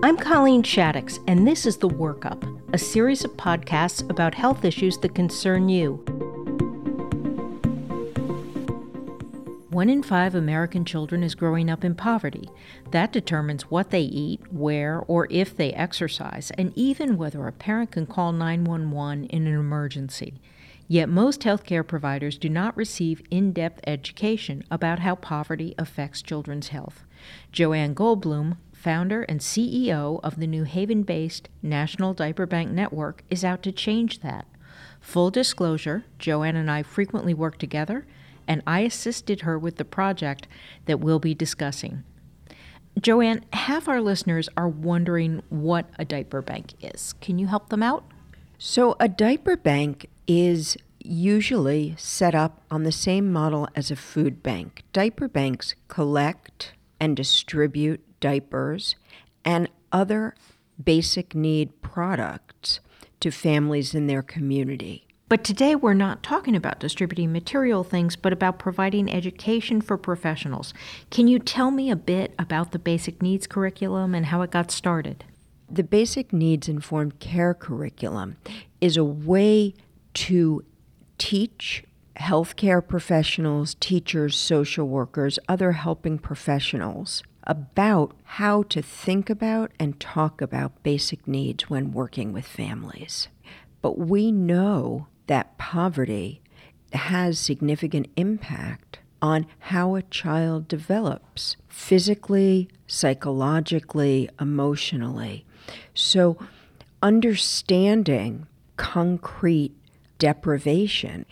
I'm Colleen Shaddox, and this is The Workup, a series of podcasts about health issues that concern you. One in five American children is growing up in poverty. That determines what they eat, where, or if they exercise, and even whether a parent can call 911 in an emergency. Yet most healthcare providers do not receive in depth education about how poverty affects children's health. Joanne Goldblum, founder and CEO of the New Haven based National Diaper Bank Network, is out to change that. Full disclosure Joanne and I frequently work together, and I assisted her with the project that we'll be discussing. Joanne, half our listeners are wondering what a diaper bank is. Can you help them out? So, a diaper bank is usually set up on the same model as a food bank. Diaper banks collect and distribute diapers, and other basic need products to families in their community. But today we're not talking about distributing material things, but about providing education for professionals. Can you tell me a bit about the basic needs curriculum and how it got started? The basic needs informed care curriculum is a way to teach healthcare professionals, teachers, social workers, other helping professionals about how to think about and talk about basic needs when working with families. But we know that poverty has significant impact on how a child develops physically, psychologically, emotionally. So, understanding concrete deprivation,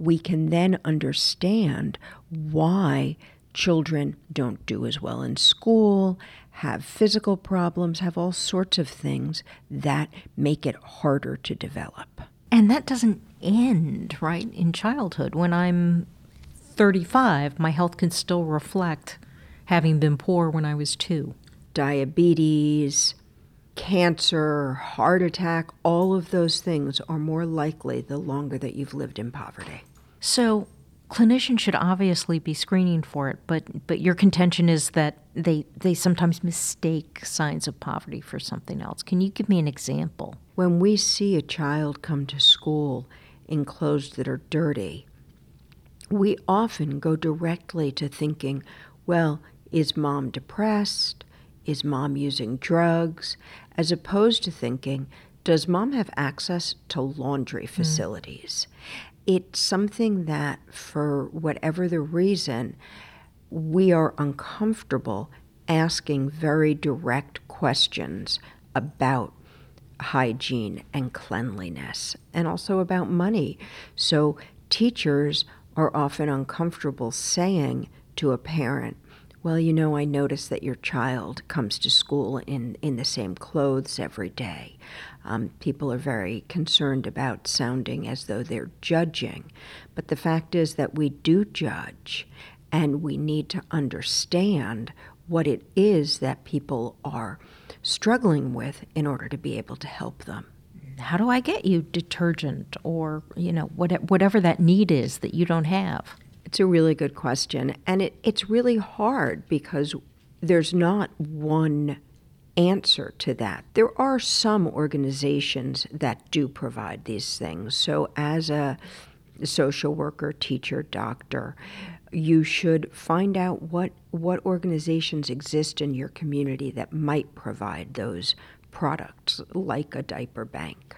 we can then understand why children don't do as well in school, have physical problems, have all sorts of things that make it harder to develop. And that doesn't end, right, in childhood. When I'm 35, my health can still reflect having been poor when I was two. Diabetes, cancer, heart attack, all of those things are more likely the longer that you've lived in poverty. So, clinicians should obviously be screening for it, but but your contention is that they they sometimes mistake signs of poverty for something else. Can you give me an example? When we see a child come to school in clothes that are dirty, we often go directly to thinking, well, is mom depressed? Is mom using drugs? As opposed to thinking, does mom have access to laundry hmm. facilities? Mm it's something that, for whatever the reason, we are uncomfortable asking very direct questions about hygiene and cleanliness and also about money. So, teachers are often uncomfortable saying to a parent, well, you know, I notice that your child comes to school in, in the same clothes every day. Um, people are very concerned about sounding as though they're judging. But the fact is that we do judge, and we need to understand what it is that people are struggling with in order to be able to help them. How do I get you detergent or, you know, whatever that need is that you don't have? It's a really good question. And it, it's really hard because there's not one answer to that. There are some organizations that do provide these things. So, as a social worker, teacher, doctor, you should find out what, what organizations exist in your community that might provide those products, like a diaper bank.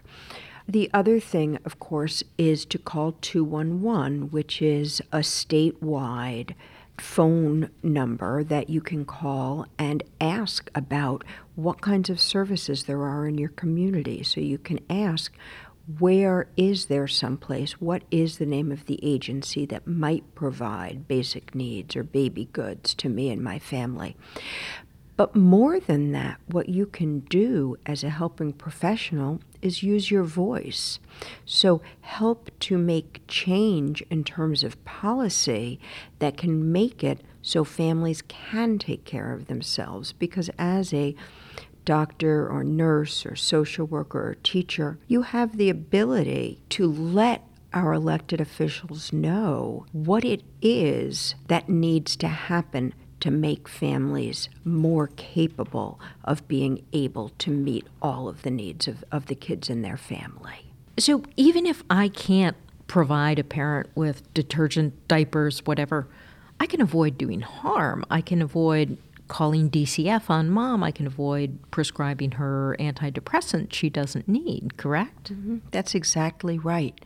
The other thing, of course, is to call 211, which is a statewide phone number that you can call and ask about what kinds of services there are in your community. So you can ask, where is there someplace? What is the name of the agency that might provide basic needs or baby goods to me and my family? But more than that, what you can do as a helping professional is use your voice. So help to make change in terms of policy that can make it so families can take care of themselves. Because as a doctor or nurse or social worker or teacher, you have the ability to let our elected officials know what it is that needs to happen to make families more capable of being able to meet all of the needs of, of the kids in their family. So even if I can't provide a parent with detergent, diapers, whatever, I can avoid doing harm. I can avoid calling DCF on mom, I can avoid prescribing her antidepressant she doesn't need, correct? Mm-hmm. That's exactly right.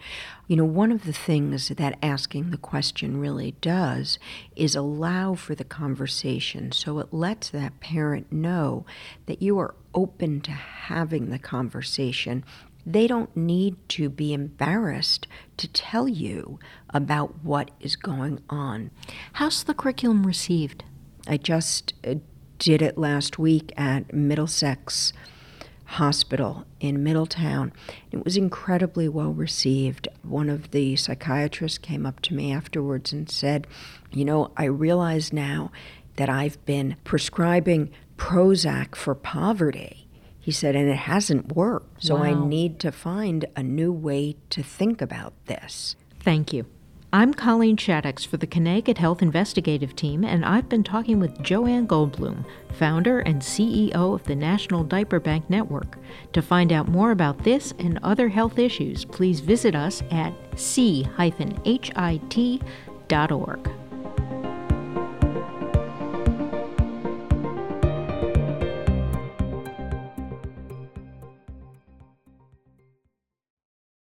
You know, one of the things that asking the question really does is allow for the conversation. So it lets that parent know that you are open to having the conversation they don't need to be embarrassed to tell you about what is going on. How's the curriculum received? I just uh, did it last week at Middlesex Hospital in Middletown. It was incredibly well received. One of the psychiatrists came up to me afterwards and said, You know, I realize now that I've been prescribing Prozac for poverty. He said, and it hasn't worked. So wow. I need to find a new way to think about this. Thank you. I'm Colleen Shaddox for the Connecticut Health Investigative Team, and I've been talking with Joanne Goldblum, founder and CEO of the National Diaper Bank Network. To find out more about this and other health issues, please visit us at c-hit.org.